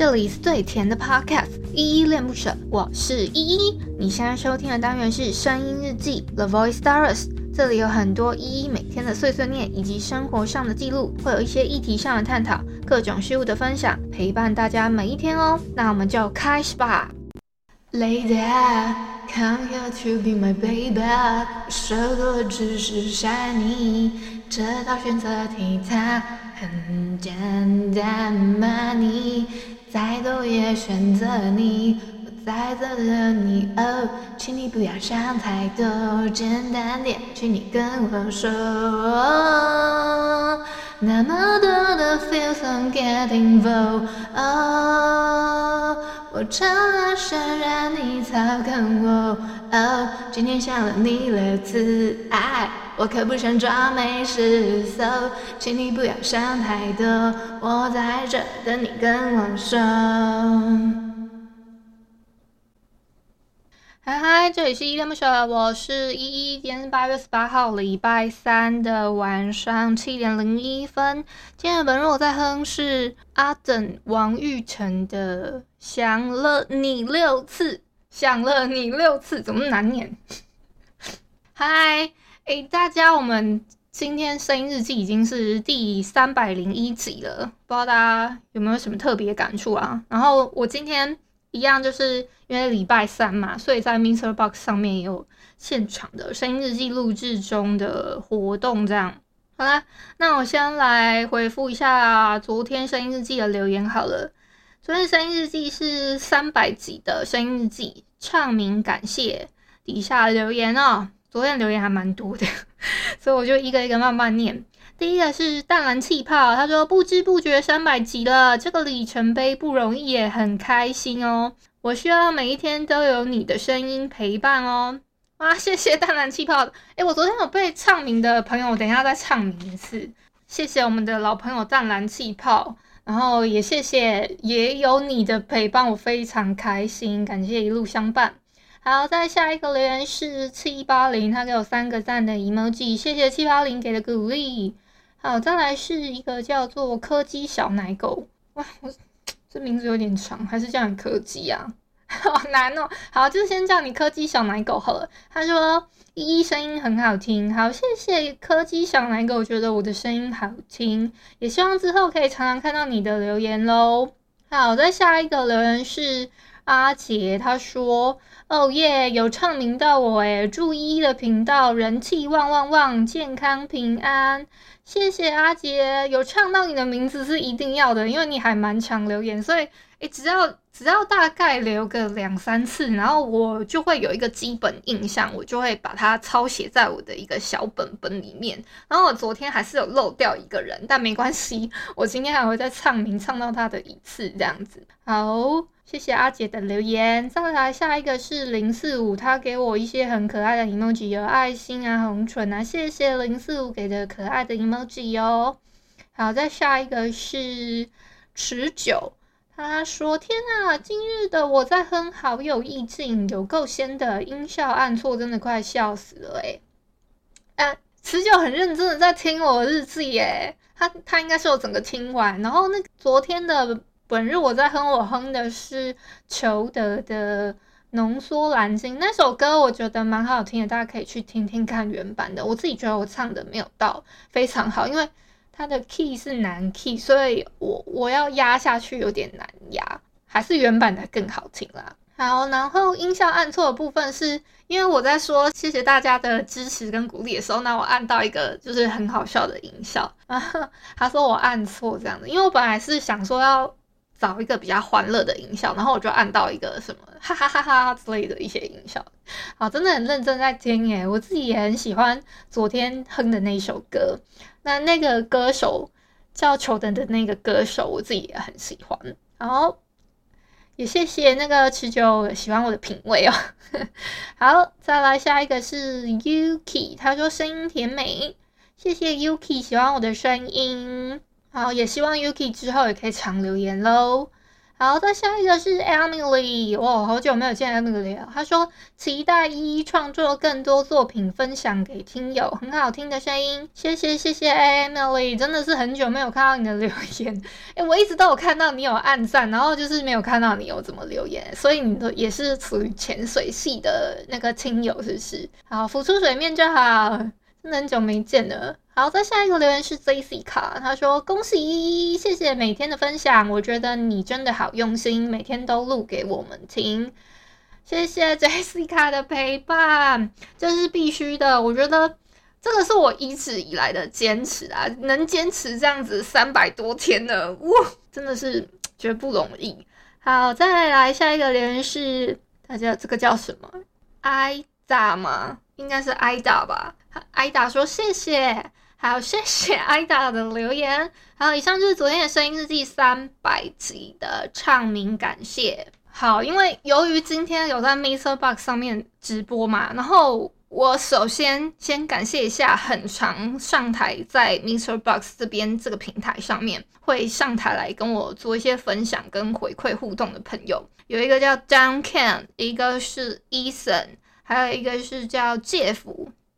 这里是最甜的 Podcast，依依恋不舍，我是依依。你现在收听的单元是声音日记 The Voice Diaries，这里有很多依依每天的碎碎念以及生活上的记录，会有一些议题上的探讨，各种事物的分享，陪伴大家每一天哦。那我们就开始吧。Lady，come here to be my baby，首歌只是想你，这道选择题它。很简单吗？你再多也选择你，我在这等你。哦，请你不要想太多，简单点，请你跟我说。那么多的 feels I'm getting low，哦，我成了想，让你操控我。哦，今天想了你两次爱。我可不想装没事，so 请你不要想太多，我在这等你跟我说。嗨嗨，这里是伊恋不舍，我是依依。今天是八月十八号，礼拜三的晚上七点零一分。今天的本日我在哼是阿等王玉成的《想了你六次》，想了你六次，怎么难念？嗨。哎，大家，我们今天声音日记已经是第三百零一集了，不知道大家有没有什么特别感触啊？然后我今天一样，就是因为礼拜三嘛，所以在 MixerBox 上面也有现场的声音日记录制中的活动，这样。好啦，那我先来回复一下昨天声音日记的留言好了。昨天声音日记是三百集的声音日记，唱名感谢底下留言哦。昨天留言还蛮多的，所以我就一个一个慢慢念。第一个是淡蓝气泡，他说不知不觉三百集了，这个里程碑不容易耶，很开心哦。我需要每一天都有你的声音陪伴哦。哇，谢谢淡蓝气泡。诶，我昨天有被唱名的朋友，等一下再唱名一次。谢谢我们的老朋友淡蓝气泡，然后也谢谢也有你的陪伴，我非常开心，感谢一路相伴。好，再下一个留言是七八零，他给我三个赞的 emoji，谢谢七八零给的鼓励。好，再来是一个叫做柯基小奶狗，哇，我这名字有点长，还是叫你柯基啊？好难哦。好，就先叫你柯基小奶狗好了。他说依依声音很好听，好，谢谢柯基小奶狗，觉得我的声音好听，也希望之后可以常常看到你的留言喽。好，再下一个留言是阿杰，他说。哦耶！有唱名到我诶，祝依依的频道人气旺旺旺，健康平安。谢谢阿杰，有唱到你的名字是一定要的，因为你还蛮常留言，所以诶，只要只要大概留个两三次，然后我就会有一个基本印象，我就会把它抄写在我的一个小本本里面。然后我昨天还是有漏掉一个人，但没关系，我今天还会再唱 名唱到他的一次这样子。好。谢谢阿姐的留言，再来下一个是零四五，他给我一些很可爱的 emoji，有爱心啊、红唇啊，谢谢零四五给的可爱的 emoji 哦。好，再下一个是持久，他说：天啊，今日的我在哼，好有意境，有够仙的，音效按错，真的快笑死了诶。啊，持久很认真的在听我的日记耶，他他应该是有整个听完，然后那昨天的。本日我在哼，我哼的是裘德的浓缩蓝鲸那首歌，我觉得蛮好听的，大家可以去听听看原版的。我自己觉得我唱的没有到非常好，因为它的 key 是男 key，所以我我要压下去有点难压，还是原版的更好听啦。好，然后音效按错的部分是因为我在说谢谢大家的支持跟鼓励的时候，那我按到一个就是很好笑的音效，然 后他说我按错这样子，因为我本来是想说要。找一个比较欢乐的音效，然后我就按到一个什么哈哈哈哈之类的一些音效，好，真的很认真在听耶，我自己也很喜欢昨天哼的那首歌，那那个歌手叫裘德的那个歌手，我自己也很喜欢，好，也谢谢那个持久喜欢我的品味哦，好，再来下一个是 Yuki，他说声音甜美，谢谢 Yuki 喜欢我的声音。好，也希望 Yuki 之后也可以常留言喽。好，再下一个是 Emily，哇，好久没有见 Emily 了。她说期待一一创作更多作品分享给听友，很好听的声音，谢谢谢谢 Emily，真的是很久没有看到你的留言，哎，我一直都有看到你有按赞，然后就是没有看到你有怎么留言，所以你的也是属于潜水系的那个听友，是不是？好，浮出水面就好，真的很久没见了。好，再下一个留言是 Jessica，他说恭喜依依，谢谢每天的分享，我觉得你真的好用心，每天都录给我们听，谢谢 Jessica 的陪伴，这是必须的，我觉得这个是我一直以来的坚持啊，能坚持这样子三百多天的，哇，真的是觉得不容易。好，再来下一个留言是，大家这个叫什么？挨打吗？应该是挨打吧？挨打说谢谢。好，谢谢艾达的留言。好，以上就是昨天的声音日记三百集的唱名感谢。好，因为由于今天有在 MixerBox 上面直播嘛，然后我首先先感谢一下很常上台在 MixerBox 这边这个平台上面会上台来跟我做一些分享跟回馈互动的朋友，有一个叫 Duncan，一个是 Eason，还有一个是叫 Jeff。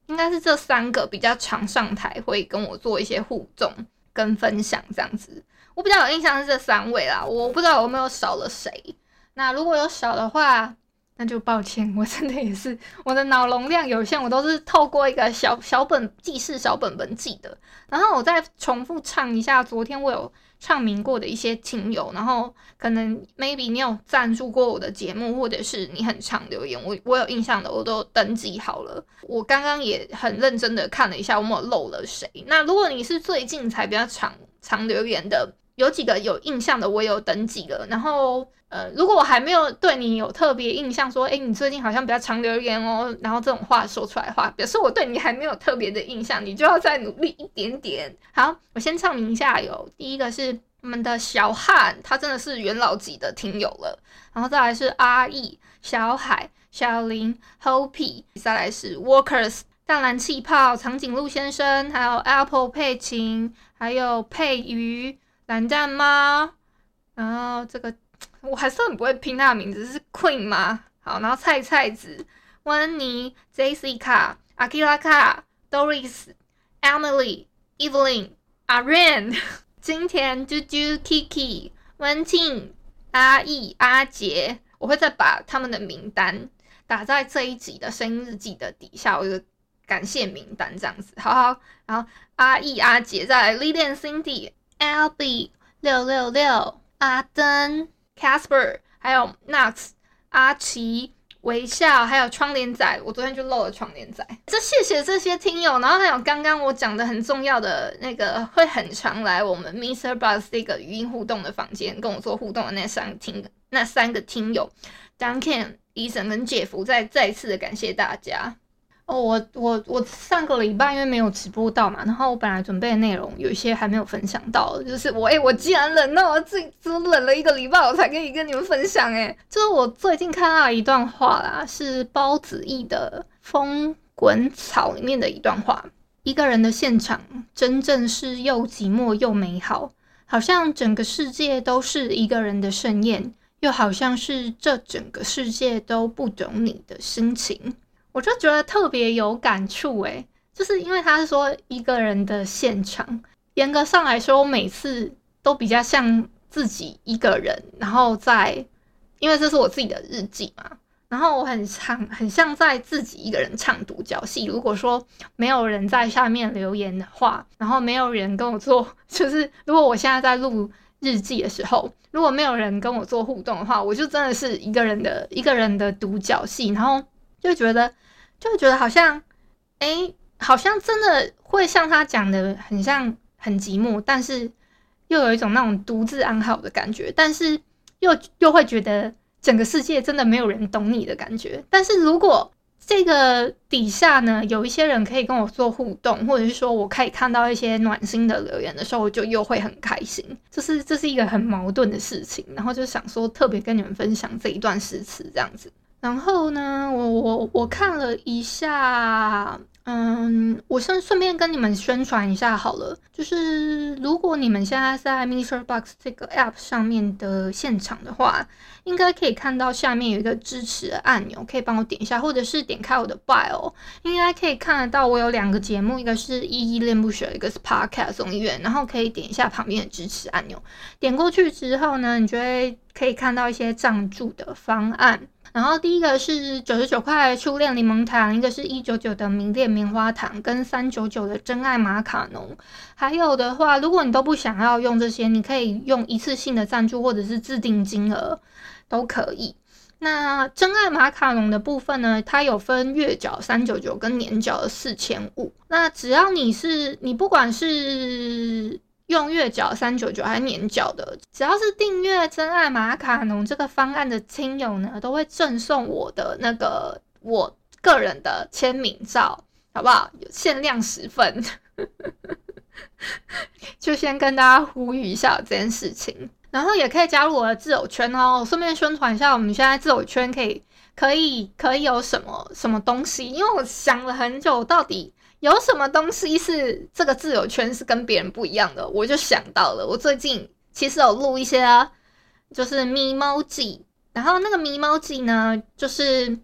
应该是这三个比较常上台，会跟我做一些互动跟分享这样子。我比较有印象是这三位啦，我不知道有没有少了谁。那如果有少的话，那就抱歉，我真的也是我的脑容量有限，我都是透过一个小小本记事小本本记的。然后我再重复唱一下昨天我有。唱名过的一些亲友，然后可能 maybe 你有赞助过我的节目，或者是你很常留言，我我有印象的，我都登记好了。我刚刚也很认真的看了一下，我有没有漏了谁？那如果你是最近才比较常常留言的，有几个有印象的，我有等几个。然后呃，如果我还没有对你有特别印象，说，诶，你最近好像比较常留言哦，然后这种话说出来的话，表示我对你还没有特别的印象，你就要再努力一点点。好，我先唱名一下，有第一个是我们的小汉，他真的是元老级的听友了。然后再来是阿义、小海、小林、Hope，再来是 Workers、淡蓝气泡、长颈鹿先生，还有 Apple 佩琴，还有佩鱼。蓝蛋吗，然后这个 我还是很不会拼他的名字，是 Queen 吗？好，然后菜菜子、温妮、Jessica、阿基拉卡、Doris、Emily、Evelyn、阿 Rain、金田、啾啾、Kiki、温庆、阿义、阿杰，我会再把他们的名单打在这一集的声音日记的底下，我就感谢名单这样子，好好。然后阿义、阿杰在 Lilian、Cindy。Albee 六六六，阿登、Casper，还有 Knox、阿奇、微笑，还有窗帘仔，我昨天就漏了窗帘仔。这谢谢这些听友，然后还有刚刚我讲的很重要的那个会很常来我们 MixerBox 这个语音互动的房间跟我做互动的那三听那三个听友，Duncan、Eason 跟 Jeff，再再次的感谢大家。我我我上个礼拜因为没有直播到嘛，然后我本来准备的内容有一些还没有分享到，就是我哎、我竟然忍到我自己只忍了一个礼拜，我才可以跟你们分享哎，就是我最近看到一段话啦，是包子义的《风滚草》里面的一段话：一个人的现场真正是又寂寞又美好，好像整个世界都是一个人的盛宴，又好像是这整个世界都不懂你的心情。我就觉得特别有感触诶，就是因为他是说一个人的现场，严格上来说，我每次都比较像自己一个人，然后在，因为这是我自己的日记嘛，然后我很唱，很像在自己一个人唱独角戏。如果说没有人在下面留言的话，然后没有人跟我做，就是如果我现在在录日记的时候，如果没有人跟我做互动的话，我就真的是一个人的一个人的独角戏，然后就觉得。就觉得好像，哎、好像真的会像他讲的，很像很寂寞，但是又有一种那种独自安好的感觉，但是又又会觉得整个世界真的没有人懂你的感觉。但是如果这个底下呢，有一些人可以跟我做互动，或者是说我可以看到一些暖心的留言的时候，我就又会很开心。就是这是一个很矛盾的事情，然后就想说特别跟你们分享这一段诗词这样子。然后呢，我我我看了一下嗯，我先顺便跟你们宣传一下好了，就是如果你们现在在 MixerBox 这个 App 上面的现场的话，应该可以看到下面有一个支持的按钮，可以帮我点一下，或者是点开我的 Bio，应该可以看得到我有两个节目，一个是依依恋不舍，一个是 Podcast 众议院，然后可以点一下旁边的支持按钮，点过去之后呢，你就会可以看到一些赞助的方案。然后第一个是九十九块初恋柠檬糖，一个是一九九的迷恋棉花糖，跟三九九的真爱马卡龙。还有的话，如果你都不想要用这些，你可以用一次性的赞助或者是自定金额都可以。那真爱马卡龙的部分呢，它有分月缴三九九跟年缴四千五。那只要你是你不管是。用月缴三九九还是年缴的，只要是订阅真爱马卡龙这个方案的亲友呢，都会赠送我的那个我个人的签名照，好不好？有限量十份，就先跟大家呼吁一下这件事情，然后也可以加入我的挚友圈哦。顺便宣传一下，我们现在挚友圈可以可以可以有什么什么东西？因为我想了很久，到底。有什么东西是这个自由圈是跟别人不一样的？我就想到了，我最近其实有录一些，就是咪猫记然后那个咪猫记呢，就是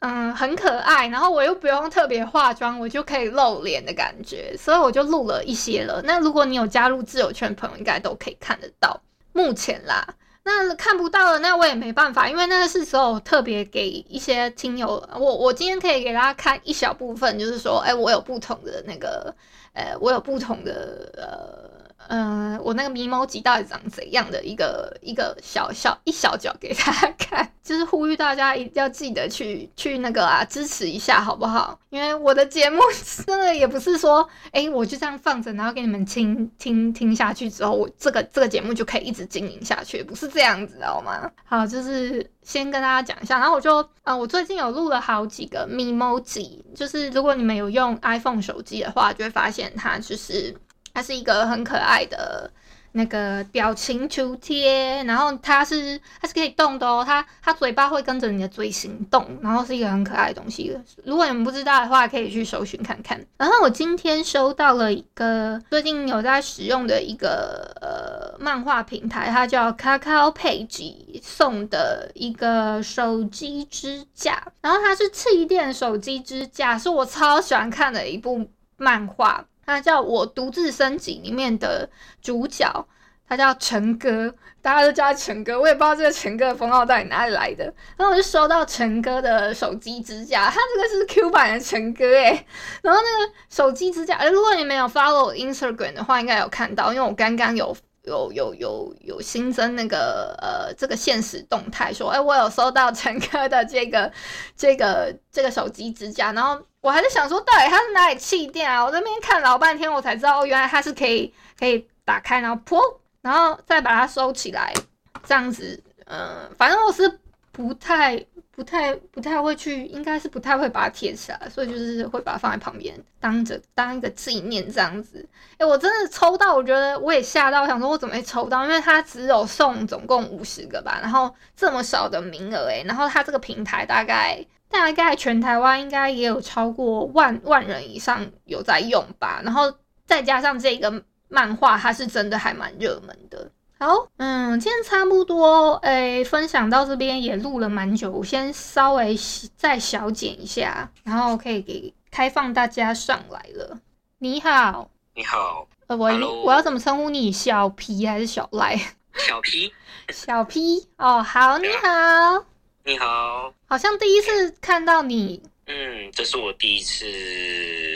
嗯很可爱，然后我又不用特别化妆，我就可以露脸的感觉，所以我就录了一些了。那如果你有加入自由圈的朋友，应该都可以看得到。目前啦。那看不到了，那我也没办法，因为那个是时候特别给一些亲友，我我今天可以给大家看一小部分，就是说，哎、我有不同的那个，呃，我有不同的，呃。嗯、我那个咪猫机到底长怎样的一个一个小小一小角给大家看，就是呼吁大家一定要记得去去那个啊支持一下，好不好？因为我的节目真的也不是说，哎、我就这样放着，然后给你们听听听下去之后，我这个 这个节目就可以一直经营下去，不是这样子，好吗？好，就是先跟大家讲一下，然后我就啊、我最近有录了好几个咪猫机，就是如果你们有用 iPhone 手机的话，就会发现它就是。它是一个很可爱的那个表情图贴，然后它是它是可以动的哦，它它嘴巴会跟着你的嘴型动，然后是一个很可爱的东西。如果你们不知道的话，可以去搜寻看看。然后我今天收到了一个最近有在使用的一个呃漫画平台，它叫 Kakao Page 送的一个手机支架，然后它是气垫手机支架，是我超喜欢看的一部漫画。他叫我独自升级里面的主角，他叫陈哥，大家都叫他陈哥，我也不知道这个陈哥的封号到底哪里来的。然后我就收到陈哥的手机支架，他这个是 Q 版的陈哥诶。然后那个手机支架，如果你没有 follow Instagram 的话，应该有看到，因为我刚刚有有有有有新增那个呃这个限时动态，说哎我有收到陈哥的这个这个这个手机支架，然后。我还在想说，到底它是哪里气垫啊？我这边看老半天，我才知道，哦原来它是可以可以打开，然后噗，然后再把它收起来，这样子。嗯、呃，反正我是不太、不太、不太会去，应该是不太会把它贴起来，所以就是会把它放在旁边，当着当一个纪念这样子。哎、我真的抽到，我觉得我也吓到，我想说我怎么会抽到？因为它只有送总共五十个吧，然后这么少的名额，哎，然后它这个平台大概。大概全台湾应该也有超过万万人以上有在用吧，然后再加上这个漫画，它是真的还蛮热门的。好，嗯，今天差不多，诶、欸，分享到这边也录了蛮久，我先稍微再小剪一下，然后可以给开放大家上来了。你好，你好，呃，我我要怎么称呼你？小皮还是小赖？小皮，小皮，哦，好，你好。你好，好像第一次看到你。嗯，这是我第一次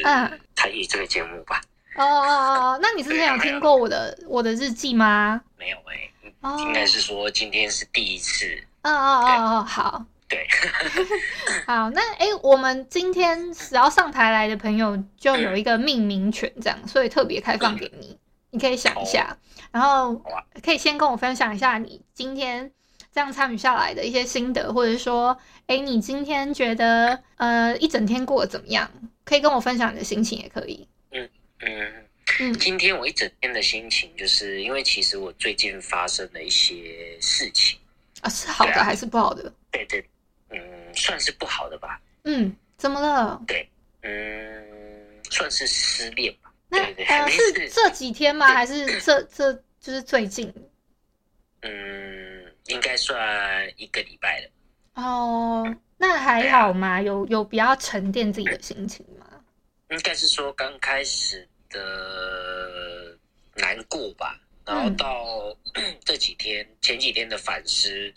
嗯参与这个节目吧？哦哦哦，那你之前有听过我的我的日记吗？没有哎、应该是说今天是第一次。哦哦哦哦，好，对，好，那哎、欸，我们今天只要上台来的朋友就有一个命名权，这样，嗯、所以特别开放给你，嗯、你可以想一下，哦、然后可以先跟我分享一下你今天。这样参与下来的一些心得，或者说，哎，你今天觉得呃一整天过得怎么样？可以跟我分享你的心情，也可以。嗯今天我一整天的心情，就是因为其实我最近发生了一些事情啊，是好的还是不好的？对对，嗯，算是不好的吧。嗯，怎么了？对，嗯，算是失恋吧。那对对呃，是这几天吗？还是这这就是最近？嗯，应该算一个礼拜了。哦，那还好吗？有有比较沉淀自己的心情吗？应该是说刚开始的难过吧，然后到 这几天、嗯、前几天的反思，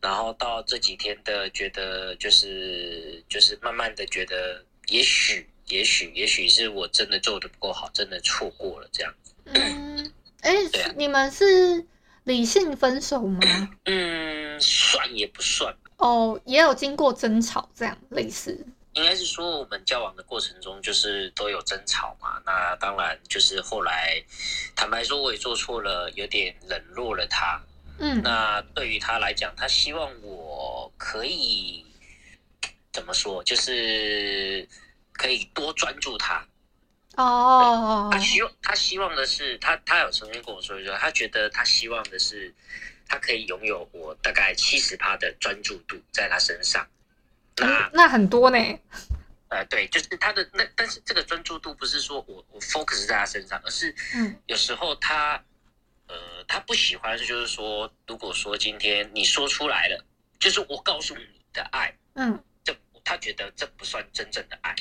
然后到这几天的觉得就是就是慢慢的觉得也许。也许，也许是我真的做的不够好，真的错过了这样子。嗯，哎、欸啊，你们是理性分手吗？嗯，算也不算。哦，也有经过争吵，这样类似。应该是说，我们交往的过程中，就是都有争吵嘛。那当然，就是后来，坦白说，我也做错了，有点冷落了他。嗯，那对于他来讲，他希望我可以怎么说？就是。可以多专注他哦，他希望他希望的是他他有曾经跟我说说，他觉得他希望的是他可以拥有我大概七十趴的专注度在他身上，那、嗯、那很多呢。呃，对，就是他的那，但是这个专注度不是说我我 focus 在他身上，而是嗯，有时候他呃他不喜欢，就是说，如果说今天你说出来了，就是我告诉你的爱，嗯，这他觉得这不算真正的爱。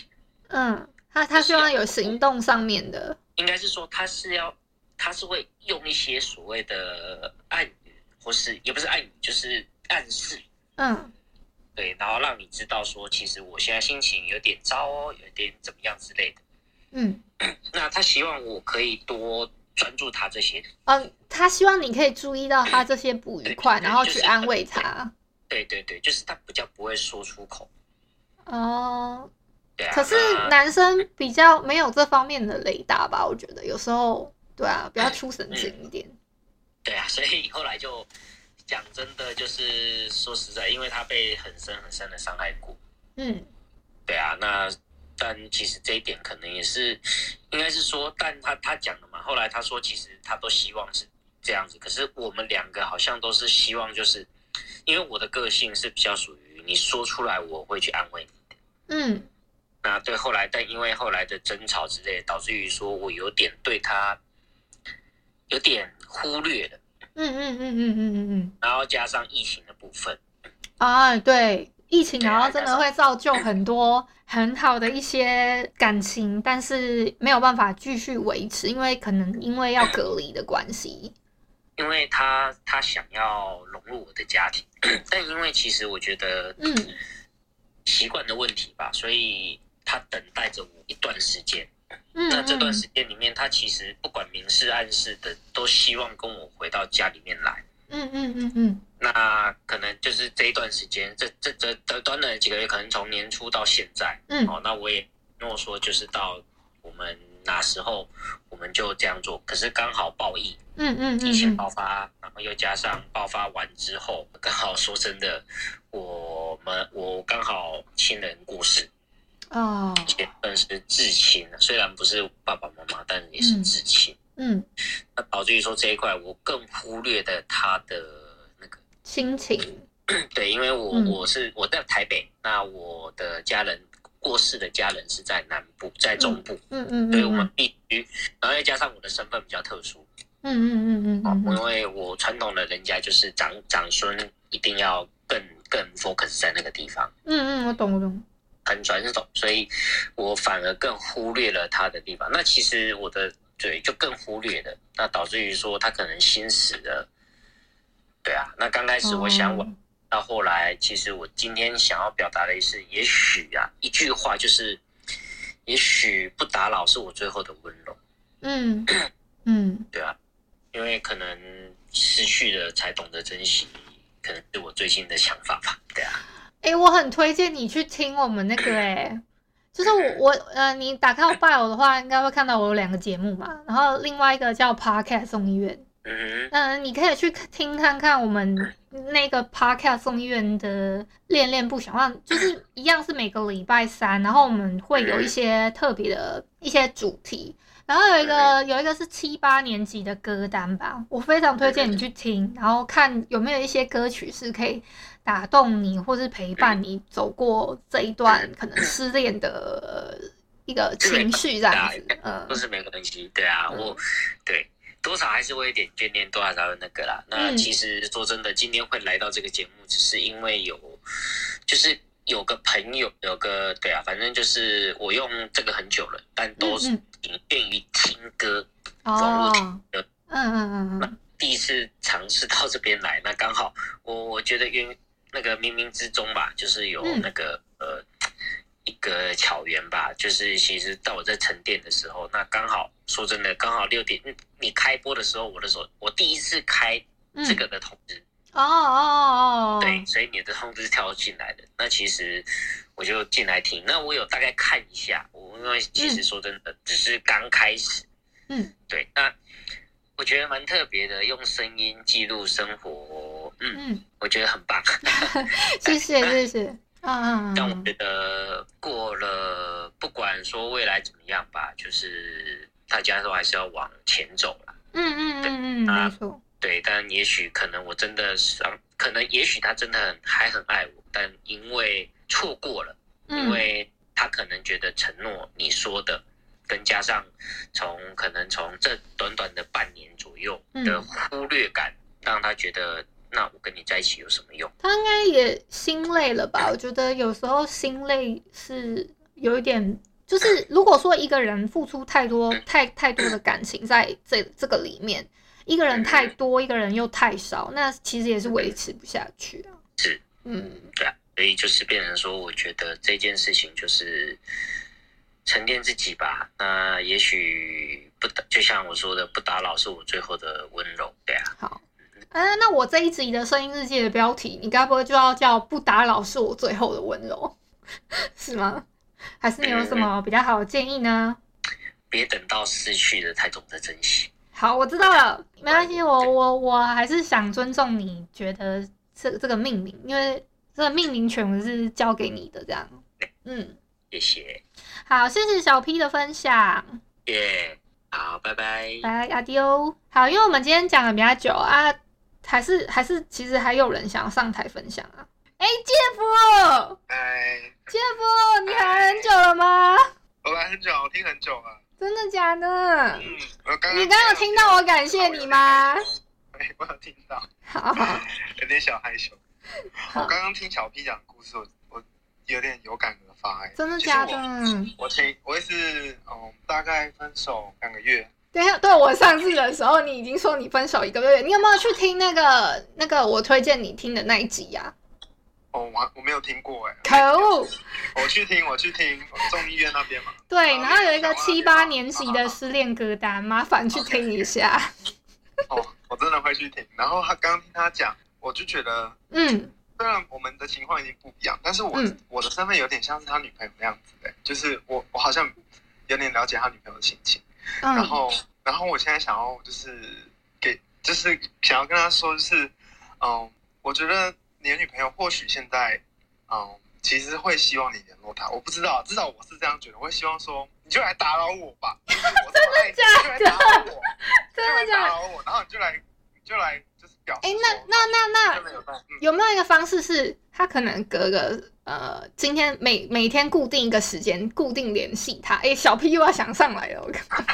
嗯，他他希望有行动上面的，应该是说他是要，他是会用一些所谓的暗语，或是也不是暗语，就是暗示，嗯，对，然后让你知道说，其实我现在心情有点糟哦，有点怎么样之类的，嗯，那他希望我可以多专注他这些，嗯，他希望你可以注意到他这些不愉快，然后去安慰他，对对对，就是他比较不会说出口，哦。啊、可是男生比较没有这方面的雷达吧？我觉得有时候，对啊，比较出神经一点、嗯。对啊，所以后来就讲真的，就是说实在，因为他被很深很深的伤害过。嗯，对啊，那但其实这一点可能也是，应该是说，但他他讲的嘛，后来他说，其实他都希望是这样子。可是我们两个好像都是希望，就是因为我的个性是比较属于你说出来，我会去安慰你的。嗯。那对后来，但因为后来的争吵之类，导致于说我有点对他有点忽略了。嗯嗯嗯嗯嗯嗯嗯。然后加上疫情的部分。啊，对，疫情然后真的会造就很多很好的一些感情，但是没有办法继续维持，因为可能因为要隔离的关系。因为他他想要融入我的家庭，但因为其实我觉得，嗯，习惯的问题吧，所以。他等待着我一段时间，嗯嗯，那这段时间里面，他其实不管明示暗示的，都希望跟我回到家里面来。嗯嗯嗯嗯。那可能就是这一段时间，这这这短短的几个月，可能从年初到现在，嗯，哦，那我也跟我说，就是到我们哪时候我们就这样做。可是刚好爆疫，嗯嗯，疫情爆发，然后又加上爆发完之后，刚好说真的，我们我刚好亲人过世。哦，也算是至亲，虽然不是爸爸妈妈，但也是至亲。嗯，那导致于说这一块，我更忽略的他的那个亲情。对，因为我、嗯、我是我在台北，那我的家人过世的家人是在南部，在中部。嗯嗯，嗯，所以我们必须，然后再加上我的身份比较特殊。嗯嗯嗯嗯嗯，因为我传统的人家就是长长孙一定要更更 focus 在那个地方。嗯嗯，我懂我懂。很转手，所以我反而更忽略了他的地方。那其实我的嘴就更忽略了，那导致于说他可能心死了。对啊，那刚开始我想我，到后来其实我今天想要表达的是，也许啊，一句话就是，也许不打扰是我最后的温柔。嗯嗯，对啊，因为可能失去了才懂得珍惜，可能是我最近的想法吧。对啊。哎、欸，我很推荐你去听我们那个、欸，哎，就是我我呃，你打开我 bio 的话，应该会看到我有两个节目嘛，然后另外一个叫 Podcast 送医院，嗯、呃，你可以去听看看我们那个 Podcast 送医院的恋恋不想忘，就是一样是每个礼拜三，然后我们会有一些特别的一些主题，然后有一个有一个是七八年级的歌单吧，我非常推荐你去听，然后看有没有一些歌曲是可以打动你，或是陪伴你走过这一段可能失恋的一个情绪这样子。嗯，都是没关系，对啊，我对多少还是会有点眷恋，多少还有那个啦。那其实说真的，今天会来到这个节目，只是因为有就是。有个朋友，有个对啊，反正就是我用这个很久了，但都是仅限于听歌，网络听歌。嗯嗯嗯嗯。第一次尝试到这边来，那刚好我我觉得因那个冥冥之中吧，就是有那个、嗯、呃一个巧缘吧，就是其实到我在沉淀的时候，那刚好说真的，刚好六点你开播的时候，我的手我第一次开这个的通知。嗯哦哦哦，对，所以你的通知跳进来的，那其实我就进来听。那我有大概看一下，我因为其实说真的，嗯、只是刚开始。嗯，对。那我觉得蛮特别的，用声音记录生活，嗯，嗯我觉得很棒。谢 谢谢谢。啊，但我觉得过了，不管说未来怎么样吧，就是大家都还是要往前走了。嗯嗯嗯嗯，没错。对，但也许可能我真的伤，可能也许他真的很还很爱我，但因为错过了，嗯、因为他可能觉得承诺你说的，跟加上从可能从这短短的半年左右的忽略感，嗯、让他觉得那我跟你在一起有什么用？他应该也心累了吧？我觉得有时候心累是有一点，就是如果说一个人付出太多、太太多的感情在这这个里面。一个人太多，一个人又太少，那其实也是维持不下去啊。是，嗯，对啊，所以就是变成说，我觉得这件事情就是沉淀自己吧。那也许不打，就像我说的，不打扰是我最后的温柔，对啊。好，呃，那我这一集的声音日记的标题，你该不会就要叫“不打扰是我最后的温柔”，是吗？还是你有什么比较好的建议呢？别等到失去了才懂得珍惜。好，我知道了，没关系，我我我还是想尊重你觉得这这个命名，因为这个命名权我是交给你的，这样，嗯，谢谢，好，谢谢小 P 的分享，耶，好，拜拜，拜，阿迪欧，好，因为我们今天讲的比较久啊，还是还是其实还有人想要上台分享啊，哎，姐夫，哎，姐夫，你来很久了吗？我来很久，我听很久了。真的假的？嗯，我刚刚你刚刚有听到我感谢你吗？没，我有听到。好，有点小害羞。我刚刚听小 P 讲故事，有点有感而发。哎，真的假的？我听，我也是，嗯，大概分手两个月。等一下，对，我上次的时候，你已经说你分手一个月，你有没有去听那个那个我推荐你听的那一集呀？哦，我我没有听过哎，可恶！我去听，我去听众议院那边嘛。对，然后有一个七八年级的失恋歌单，麻烦去听一下。哦，我真的会去听。然后他刚刚听他讲，我就觉得，嗯，虽然我们的情况已经不一样，但是我我的身份有点像是他女朋友那样子的，就是我我好像有点了解他女朋友的心情。然后，然后我现在想要就是给，就是想要跟他说，就是嗯，我觉得。你的女朋友或许现在，嗯，其实会希望你联络她。我不知道，至少我是这样觉得。我会希望说，你就来打扰我吧。真的假的？真的假的？打扰我，然后你就来，你就来，就是哎，那那那那，有没有一个方式是，他可能隔个呃，今天每每天固定一个时间，固定联系他？哎，小 P 又要想上来了，我靠。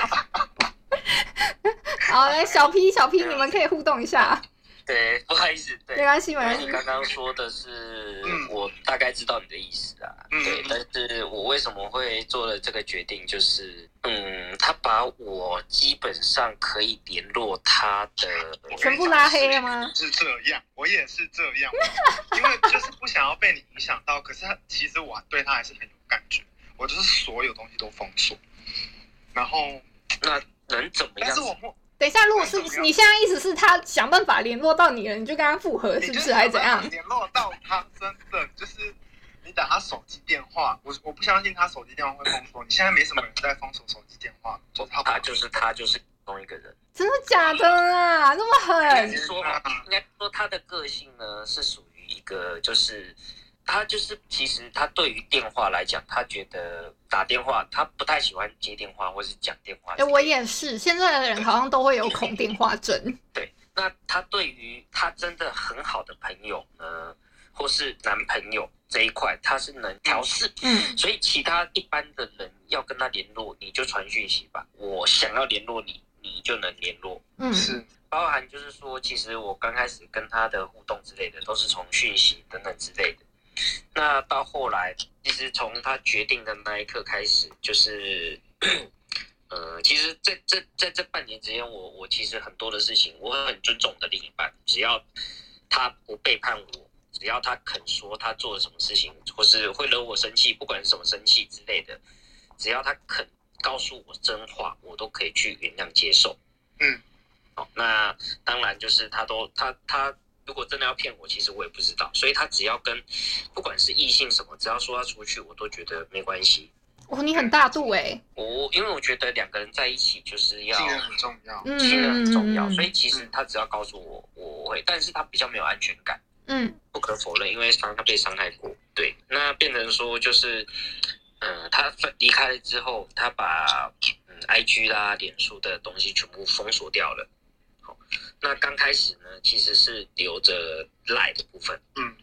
好，来，小 P，小 P，你们可以互动一下。对，不好意思，对，没关系，没关系。你刚刚说的是，我大概知道你的意思啊。嗯、对，但是我为什么会做了这个决定？就是，嗯，他把我基本上可以联络他的全部拉黑了吗？是这样，我也是这样，因为就是不想要被你影响到。可是他其实我对他还是很有感觉，我就是所有东西都封锁。然后那能怎么样？但是我等一下，如果是你现在意思是他想办法联络到你了，你就跟他复合，是不是还是怎样？联络到他，真的就是你打他手机电话，我我不相信他手机电话会封锁。你现在没什么人在封锁手机电话，做他他就是他就是同一个人，真的假的啊？那么狠？说应该说他的个性呢是属于一个就是他就是其实他对于电话来讲，他觉得打电话他不太喜欢接电话或是讲电话。哎，我也是，现在的人好像都会有恐电话症。对，那他对于他真的很好的朋友呢，或是男朋友这一块，他是能调试。嗯，所以其他一般的人要跟他联络，你就传讯息吧。我想要联络你，你就能联络。嗯，是。包含就是说，其实我刚开始跟他的互动之类的，都是从讯息等等之类的。那到后来，其实从他决定的那一刻开始，就是，呃，其实在这在这半年之间，我我其实很多的事情，我很尊重我的另一半，只要他不背叛我，只要他肯说他做了什么事情，或是会惹我生气，不管什么生气之类的，只要他肯告诉我真话，我都可以去原谅接受。嗯。好，那当然就是他都他他如果真的要骗我，其实我也不知道，所以他只要跟不管是异性什么，只要说他出去，我都觉得没关系。哦，你很大度哎！我因为我觉得两个人在一起就是要信任很重要，信任很重要，所以其实他只要告诉我，我会，但是他比较没有安全感。嗯，不可否认，因为伤他被伤害过，对，那变成说就是，嗯，他离开了之后，他把嗯 IG 啦、脸书的东西全部封锁掉了。那刚开始呢，其实是留着赖的部分。嗯，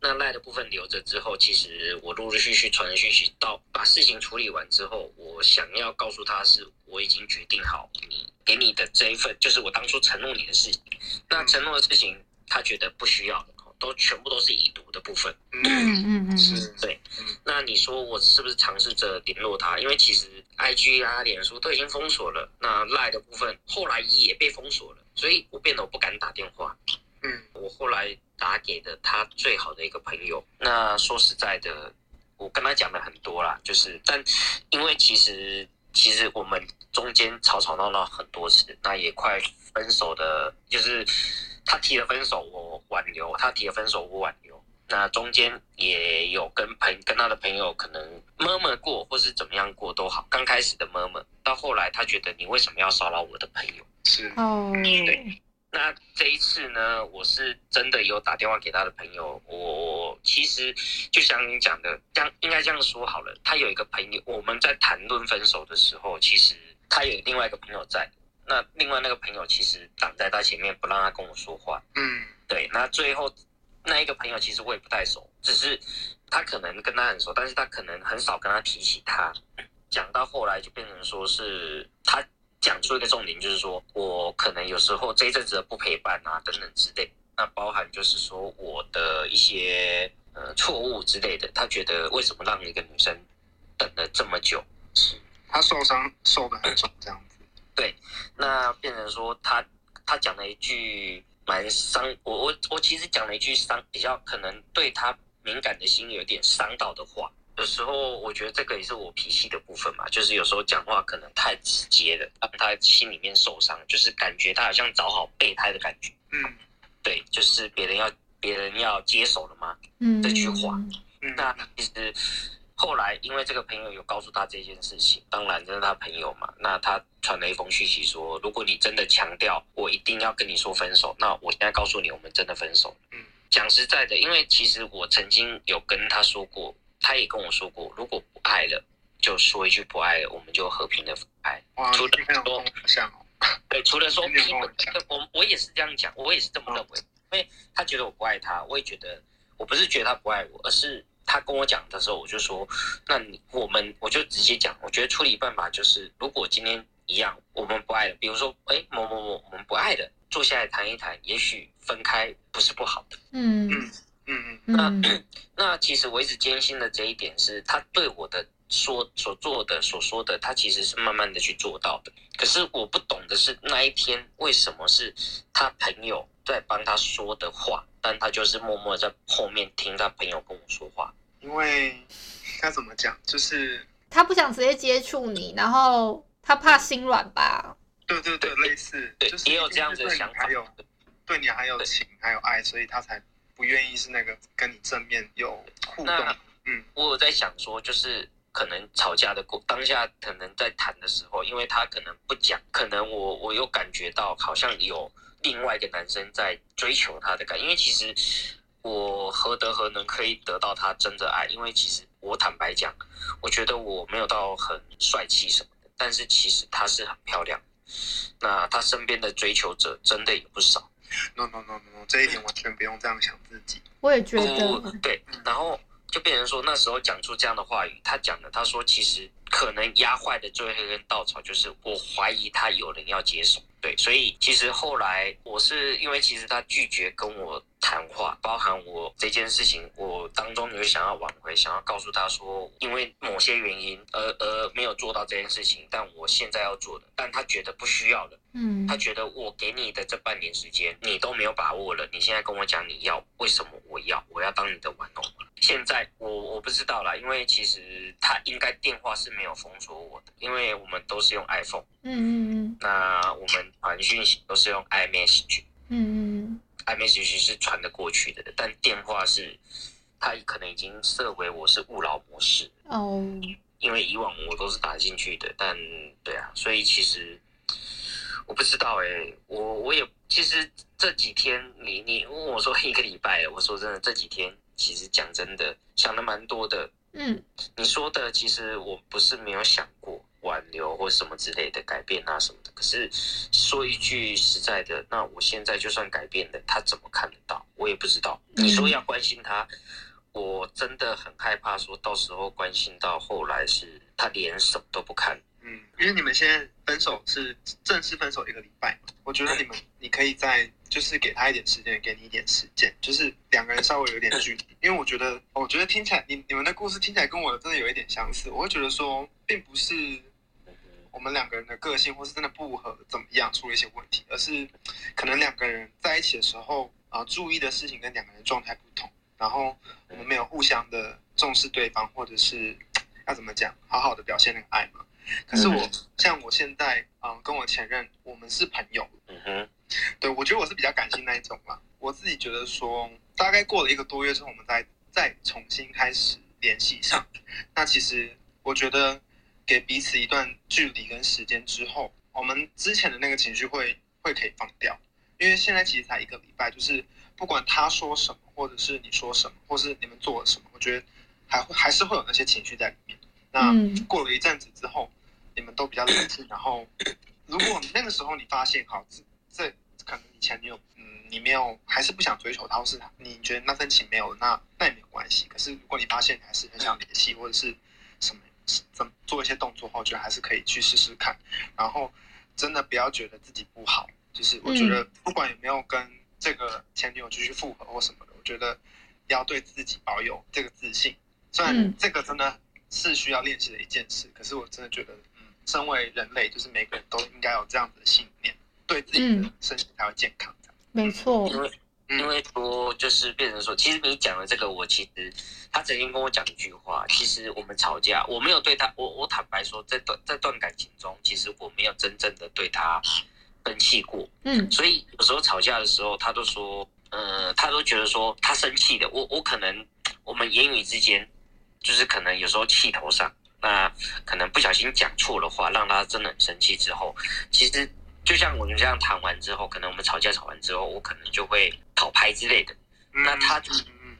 那赖的部分留着之后，其实我陆陆续续传了讯息到把事情处理完之后，我想要告诉他是我已经决定好你给你的这一份，就是我当初承诺你的事情。那承诺的事情，他觉得不需要的，都全部都是已读的部分。嗯嗯嗯，是对。那你说我是不是尝试着联络他？因为其实 IG 啊、脸书都已经封锁了，那赖的部分后来也被封锁了。所以我变得我不敢打电话，嗯，我后来打给的他最好的一个朋友。那说实在的，我跟他讲了很多啦，就是，但因为其实其实我们中间吵吵闹闹很多次，那也快分手的，就是他提了分手，我挽留；他提了分手，我挽留。那中间也有跟朋跟他的朋友可能 murmur 过，或是怎么样过都好。刚开始的 murmur，到后来他觉得你为什么要骚扰我的朋友？是哦，对。那这一次呢，我是真的有打电话给他的朋友。我其实就像你讲的，这样应该这样说好了。他有一个朋友，我们在谈论分手的时候，其实他有另外一个朋友在。那另外那个朋友其实挡在他前面，不让他跟我说话。嗯，对。那最后那一个朋友其实我也不太熟，只是他可能跟他很熟，但是他可能很少跟他提起他。讲到后来就变成说是他。讲出一个重点，就是说我可能有时候这一阵子的不陪伴啊，等等之类，那包含就是说我的一些呃错误之类的，他觉得为什么让一个女生等了这么久？是他受伤受得很重，这样子。对，那变成说他他讲了一句蛮伤我我我其实讲了一句伤比较可能对他敏感的心有点伤到的话。有时候我觉得这个也是我脾气的部分嘛，就是有时候讲话可能太直接了，让他心里面受伤，就是感觉他好像找好备胎的感觉。嗯，对，就是别人要别人要接手了吗？嗯，这句话。嗯，那其实后来因为这个朋友有告诉他这件事情，当然这是他朋友嘛，那他传了一封讯息说，如果你真的强调我一定要跟你说分手，那我现在告诉你，我们真的分手。嗯，讲实在的，因为其实我曾经有跟他说过。他也跟我说过，如果不爱了，就说一句不爱了，我们就和平的分开。哇，除了说，对，除了说 我我也是这样讲，我也是这么认为。因为他觉得我不爱他，我也觉得我不是觉得他不爱我，而是他跟我讲的时候，我就说，那你我们我就直接讲，我觉得处理办法就是，如果今天一样，我们不爱了，比如说，哎，某某某，我们不爱了，坐下来谈一谈，也许分开不是不好的。嗯嗯。嗯嗯，那 那其实我一直坚信的这一点是，他对我的说所做的所说的，他其实是慢慢的去做到的。可是我不懂的是那一天为什么是他朋友在帮他说的话，但他就是默默在后面听他朋友跟我说话。因为他怎么讲，就是他不想直接接触你，然后他怕心软吧？对对对，类似，对，也有这样子的想法，有对你还有情还有爱，所以他才。不愿意是那个跟你正面有互动。嗯，我有在想说，就是可能吵架的过当下，可能在谈的时候，因为他可能不讲，可能我我又感觉到好像有另外一个男生在追求他的感。因为其实我何德何能可以得到他真的爱？因为其实我坦白讲，我觉得我没有到很帅气什么的，但是其实她是很漂亮。那她身边的追求者真的也不少。No no no no，这一点完全不用这样想自己。我也觉得。对，然后就变成说那时候讲出这样的话语，他讲的，他说其实可能压坏的最后一根稻草就是我怀疑他有人要接手。对，所以其实后来我是因为其实他拒绝跟我谈话，包含我这件事情，我当中有想要挽回，想要告诉他说，因为某些原因而而没有做到这件事情，但我现在要做的，但他觉得不需要了，嗯，他觉得我给你的这半年时间你都没有把握了，你现在跟我讲你要，为什么我要？我要当你的玩偶？现在我我不知道啦，因为其实他应该电话是没有封锁我的，因为我们都是用 iPhone，嗯嗯嗯，那我们传讯息都是用 iMessage，嗯嗯，iMessage 是传得过去的，但电话是，它可能已经设为我是勿扰模式。哦，因为以往我都是打进去的，但对啊，所以其实我不知道哎、欸，我我也其实这几天你你问我说一个礼拜，我说真的这几天。其实讲真的，想的蛮多的。嗯，你说的其实我不是没有想过挽留或什么之类的改变啊什么的。可是说一句实在的，那我现在就算改变了，他怎么看得到？我也不知道。你说要关心他，我真的很害怕，说到时候关心到后来是他连什么都不看。嗯，因为你们现在分手是正式分手一个礼拜，我觉得你们你可以在就是给他一点时间，给你一点时间，就是两个人稍微有点距离。因为我觉得，我觉得听起来你你们的故事听起来跟我的真的有一点相似。我会觉得说，并不是我们两个人的个性或是真的不合怎么样出了一些问题，而是可能两个人在一起的时候啊，注意的事情跟两个人状态不同，然后我们没有互相的重视对方，或者是要怎么讲，好好的表现那个爱嘛。可是我像我现在，嗯，跟我前任，我们是朋友。嗯哼，对，我觉得我是比较感性那一种嘛。我自己觉得说，大概过了一个多月之后，我们再再重新开始联系上。那其实我觉得，给彼此一段距离跟时间之后，我们之前的那个情绪会会可以放掉。因为现在其实才一个礼拜，就是不管他说什么，或者是你说什么，或是你们做了什么，我觉得还会还是会有那些情绪在里面。那过了一阵子之后。你们都比较冷静，然后如果那个时候你发现，好，这这可能以前你有，嗯，你没有，还是不想追求他，或是你觉得那份情没有，那那也没有关系。可是如果你发现你还是很想联系，或者是什么怎么做一些动作我觉得还是可以去试试看。然后真的不要觉得自己不好，就是我觉得不管有没有跟这个前女友继续复合或什么的，我觉得要对自己保有这个自信。虽然这个真的是需要练习的一件事，可是我真的觉得。身为人类，就是每个人都应该有这样子的信念，对自己的身体才会健康。没错，因为因为说就是变成说，其实你讲的这个，我其实他曾经跟我讲一句话，其实我们吵架，我没有对他，我我坦白说，在段这段感情中，其实我没有真正的对他生气过。嗯，所以有时候吵架的时候，他都说，呃，他都觉得说他生气的，我我可能我们言语之间，就是可能有时候气头上。那可能不小心讲错了话，让他真的很生气。之后，其实就像我们这样谈完之后，可能我们吵架吵完之后，我可能就会讨拍之类的。那他就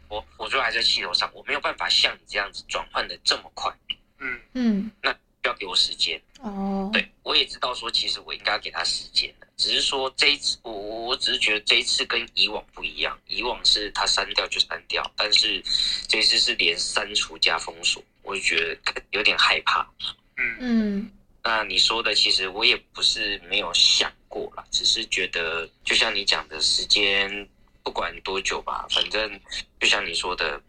我，我就还在气头上，我没有办法像你这样子转换的这么快。嗯嗯，那要给我时间。哦，对，我也知道说，其实我应该要给他时间的。只是说这一次，我我只是觉得这一次跟以往不一样。以往是他删掉就删掉，但是这一次是连删除加封锁。我就觉得有点害怕，嗯。嗯，那你说的其实我也不是没有想过啦，只是觉得就像你讲的时间，不管多久吧，反正就像你说的，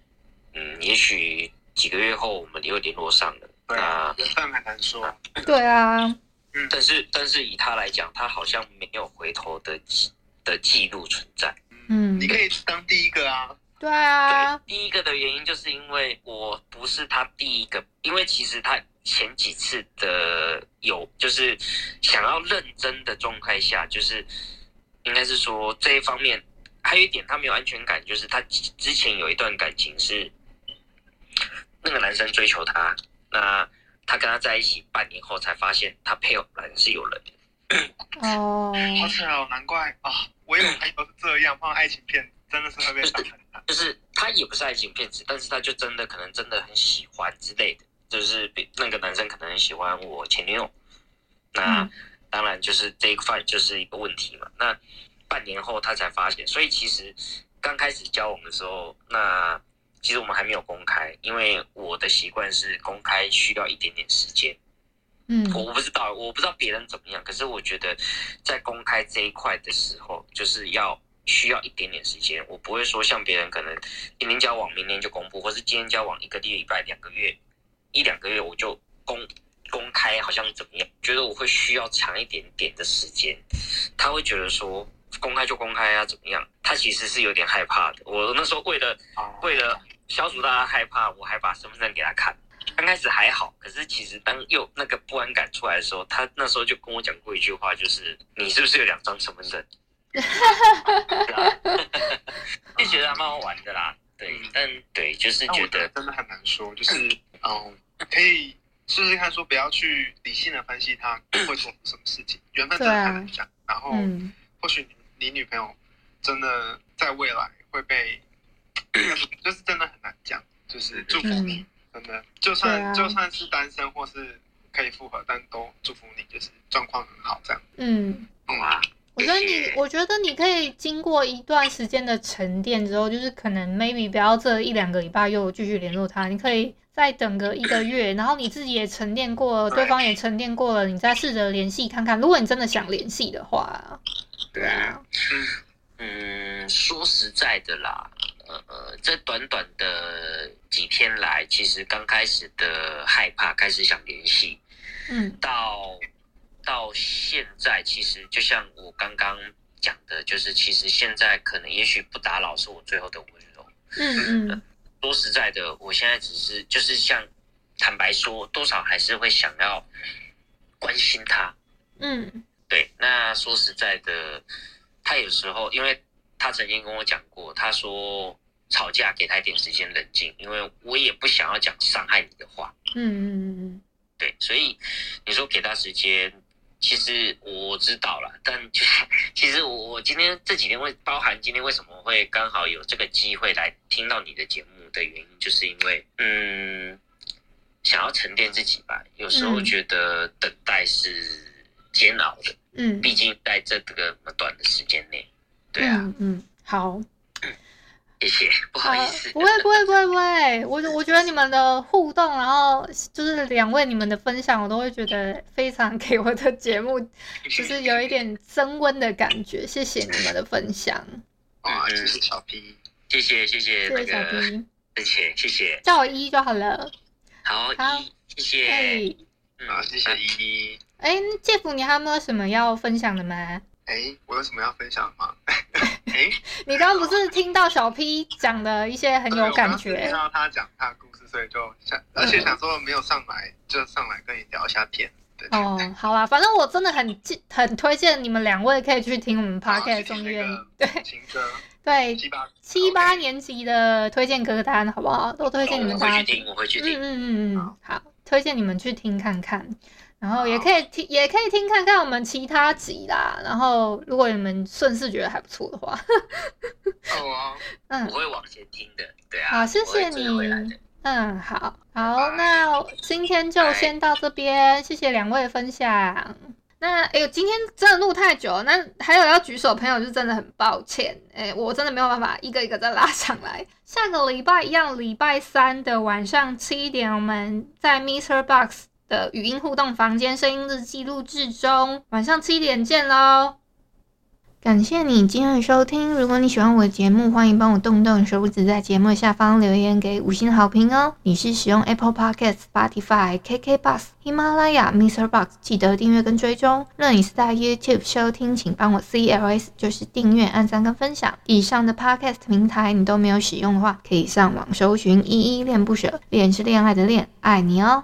嗯，也许几个月后我们又联络上了，那缘分很难说，对啊，嗯，但是但是以他来讲，他好像没有回头的记的记录存在，嗯，你可以当第一个啊。对啊，对，第一个的原因就是因为我不是他第一个，因为其实他前几次的有就是想要认真的状态下，就是应该是说这一方面还有一点他没有安全感，就是他之前有一段感情是那个男生追求他，那他跟他在一起半年后才发现他配偶来是有人哦，好惨哦，难怪啊，我以为还有是这样，放爱情片真的是会被伤害。就是他也不是爱情骗子，但是他就真的可能真的很喜欢之类的，就是比那个男生可能很喜欢我前女友，那、嗯、当然就是这一块就是一个问题嘛。那半年后他才发现，所以其实刚开始交往的时候，那其实我们还没有公开，因为我的习惯是公开需要一点点时间。嗯，我不知道，我不知道别人怎么样，可是我觉得在公开这一块的时候，就是要需要一点点时间。我不会说像别人可能今天交往，明天就公布，或是今天交往一个礼拜、两个月、一两个月我就公公开，好像怎么样？觉得我会需要长一点点的时间。他会觉得说公开就公开啊，怎么样？他其实是有点害怕的。我那时候为了为了消除大家害怕，我还把身份证给他看。刚开始还好，可是其实当又那个不安感出来的时候，他那时候就跟我讲过一句话，就是你是不是有两张身份证？就觉得还蛮好玩的啦。对，但对，就是觉得真的很难说，就是 嗯，可以试试看，说不要去理性的分析他会做什么事情，缘分真的很难讲。然后，或许你你女朋友真的在未来会被，就是 真的很难讲，就是祝福你。真的，就算、啊、就算是单身或是可以复合，但都祝福你，就是状况很好这样。嗯，哇，我觉得你，我觉得你可以经过一段时间的沉淀之后，就是可能 maybe 不要这一两个礼拜又继续联络他，你可以再等个一个月，然后你自己也沉淀过了，对方也沉淀过了，你再试着联系看看。如果你真的想联系的话，对啊，嗯，嗯，说实在的啦。呃，这短短的几天来，其实刚开始的害怕，开始想联系，嗯，到到现在，其实就像我刚刚讲的，就是其实现在可能也许不打扰是我最后的温柔，嗯嗯。说实在的，我现在只是就是像坦白说，多少还是会想要关心他，嗯，对。那说实在的，他有时候因为。他曾经跟我讲过，他说吵架给他一点时间冷静，因为我也不想要讲伤害你的话。嗯嗯嗯嗯，对，所以你说给他时间，其实我知道了，但就是其实我我今天这几天会包含今天为什么会刚好有这个机会来听到你的节目的原因，就是因为嗯，想要沉淀自己吧。有时候觉得等待是煎熬的，嗯，毕竟在这个那么短的时间内。对啊，嗯，嗯，好，谢谢，不好意思，不会不会不会不会，我我觉得你们的互动，然后就是两位你们的分享，我都会觉得非常给我的节目，就是有一点增温的感觉。谢谢你们的分享。啊，谢谢小 P，谢谢谢谢谢谢小 P，谢 谢谢谢，叫我依依就好了。好，好，谢谢，好，谢谢依依。哎，介甫，你还有没有什么要分享的吗？哎，我有什么要分享吗？哎，你刚刚不是听到小 P 讲的一些很有感觉？听到他讲他的故事，所以就想，而且想说没有上来，就上来跟你聊一下天。对哦，好啦，反正我真的很很推荐你们两位可以去听我们 Podcast 中院对情歌，对七八年级的推荐歌单，好不好？都推荐你们大家听，我会去听，嗯嗯嗯，好，推荐你们去听看看。然后也可以听，也可以听看看我们其他集啦。然后如果你们顺势觉得还不错的话，好啊，嗯，我会往前听的，对啊。好，谢谢你。嗯，好，好，那今天就先到这边，谢谢两位分享。那哎呦，今天真的录太久了，那还有要举手的朋友就真的很抱歉，哎，我真的没有办法一个一个再拉上来。下个礼拜一样，礼拜三的晚上七点，我们在 MixerBox 的语音互动房间声音日记录制中，晚上七点见喽！感谢你今天的收听。如果你喜欢我的节目，欢迎帮我动动手指，在节目下方留言给五星好评哦。你是使用 Apple Podcast、Spotify、KK Bus、喜马拉雅、Mr. Box，记得订阅跟追踪。若你是在 YouTube 收听，请帮我 CLS，就是订阅、按赞跟分享。以上的 Podcast 平台你都没有使用的话，可以上网搜寻“依依恋不舍”，恋是恋爱的恋，爱你哦，